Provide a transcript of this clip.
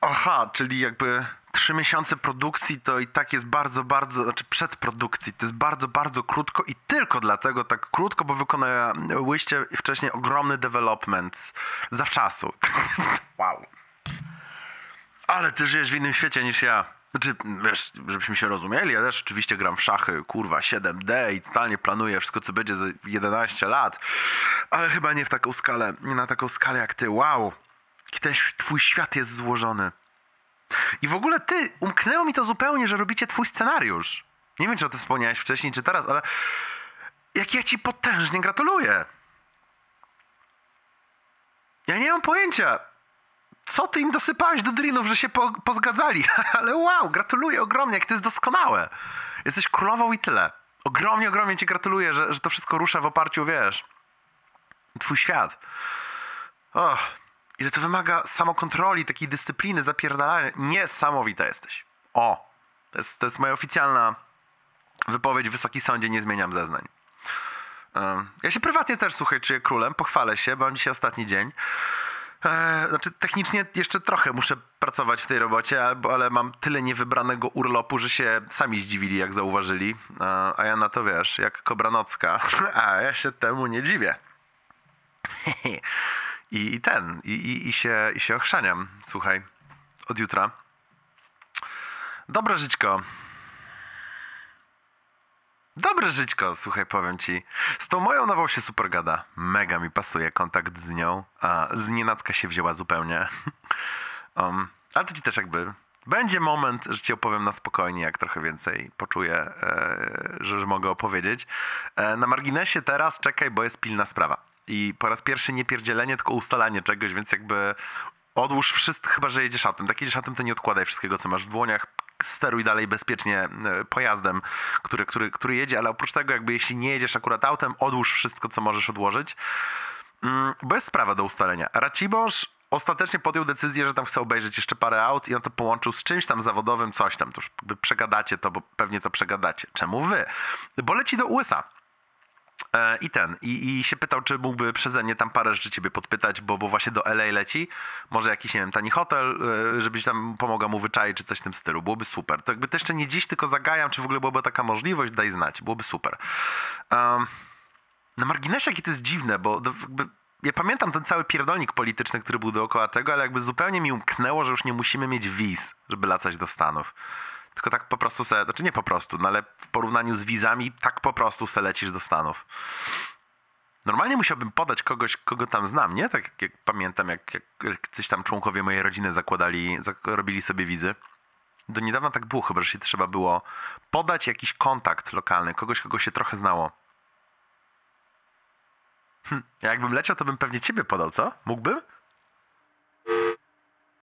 Aha, czyli jakby trzy miesiące produkcji to i tak jest bardzo, bardzo, znaczy przedprodukcji, to jest bardzo, bardzo krótko i tylko dlatego tak krótko, bo wykonałyście wcześniej ogromny development zawczasu. wow. Ale ty żyjesz w innym świecie niż ja. Znaczy, wiesz, żebyśmy się rozumieli, ja też oczywiście gram w szachy, kurwa, 7D i totalnie planuję wszystko, co będzie za 11 lat, ale chyba nie w taką skalę, nie na taką skalę jak ty. Wow, Kiedyś twój świat jest złożony. I w ogóle ty, umknęło mi to zupełnie, że robicie twój scenariusz. Nie wiem, czy o tym wspomniałeś wcześniej, czy teraz, ale jak ja ci potężnie gratuluję. Ja nie mam pojęcia, co ty im dosypałeś do drinów, że się po, pozgadzali. ale wow, gratuluję ogromnie, jak to jest doskonałe. Jesteś królową i tyle. Ogromnie, ogromnie ci gratuluję, że, że to wszystko rusza w oparciu, wiesz, twój świat. Och, ile to wymaga samokontroli, takiej dyscypliny, zapierdalania. Niesamowita jesteś. O, to jest, to jest moja oficjalna wypowiedź. Wysoki sądzie, nie zmieniam zeznań. Ja się prywatnie też, słuchaj, czuję królem, pochwalę się, bo mam dzisiaj ostatni dzień. E, Znaczy, technicznie jeszcze trochę muszę pracować w tej robocie, ale mam tyle niewybranego urlopu, że się sami zdziwili, jak zauważyli. E, A ja na to wiesz, jak Kobranocka. A ja się temu nie dziwię. I, i ten, i, i, i, się, i się ochrzaniam, słuchaj, od jutra. Dobre żyćko. Dobre żyćko, słuchaj, powiem ci. Z tą moją nową się super gada. Mega mi pasuje kontakt z nią, a z nienacka się wzięła zupełnie. um, ale to ci też jakby... Będzie moment, że ci opowiem na spokojnie, jak trochę więcej poczuję, e, że, że mogę opowiedzieć. E, na marginesie teraz czekaj, bo jest pilna sprawa. I po raz pierwszy nie pierdzielenie, tylko ustalanie czegoś, więc jakby odłóż wszystko, chyba że jedziesz autem. Tak jedziesz autem, to nie odkładaj wszystkiego, co masz w dłoniach. Steruj dalej bezpiecznie e, pojazdem, który, który, który jedzie, ale oprócz tego, jakby jeśli nie jedziesz akurat autem, odłóż wszystko, co możesz odłożyć. Mm, Bo jest sprawa do ustalenia. Racibosz ostatecznie podjął decyzję, że tam chce obejrzeć jeszcze parę aut i on to połączył z czymś tam zawodowym, coś tam. To już przegadacie to, bo pewnie to przegadacie. Czemu wy? Bo leci do USA. E, I ten, i, i się pytał, czy mógłby przeze mnie tam parę rzeczy ciebie podpytać, bo, bo właśnie do LA leci. Może jakiś, nie wiem, tani hotel, e, żebyś tam pomogła mu wyczaić, czy coś w tym stylu. Byłoby super. To jakby to jeszcze nie dziś, tylko zagajam, czy w ogóle byłaby taka możliwość, daj znać. Byłoby super. Um, na marginesie, jakie to jest dziwne, bo jakby, ja pamiętam ten cały pierdolnik polityczny, który był dookoła tego, ale jakby zupełnie mi umknęło, że już nie musimy mieć wiz, żeby latać do Stanów. Tylko tak po prostu se, znaczy nie po prostu, no ale w porównaniu z wizami, tak po prostu se lecisz do Stanów. Normalnie musiałbym podać kogoś, kogo tam znam, nie? Tak jak, jak pamiętam, jak, jak coś tam członkowie mojej rodziny zakładali, zak robili sobie wizy. Do niedawna tak było, chyba że się trzeba było podać jakiś kontakt lokalny, kogoś, kogo się trochę znało. Hm, jakbym leciał, to bym pewnie ciebie podał, co? Mógłbym?